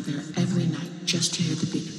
there every night just to hear the beat.